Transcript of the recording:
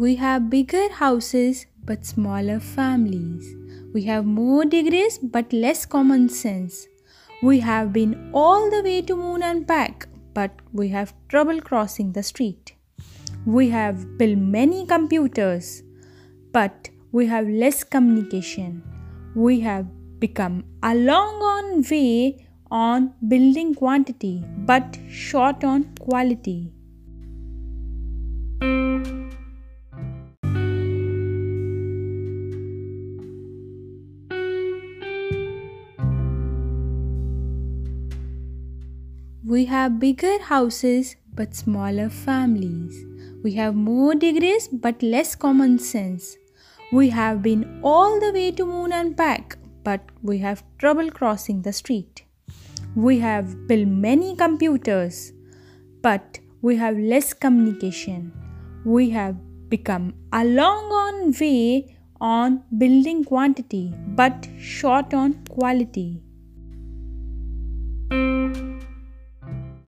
We have bigger houses but smaller families. We have more degrees but less common sense. We have been all the way to moon and back, but we have trouble crossing the street. We have built many computers, but we have less communication. We have become a long on way on building quantity but short on quality. We have bigger houses but smaller families. We have more degrees but less common sense. We have been all the way to moon and back, but we have trouble crossing the street. We have built many computers, but we have less communication. We have become a long on way on building quantity but short on quality.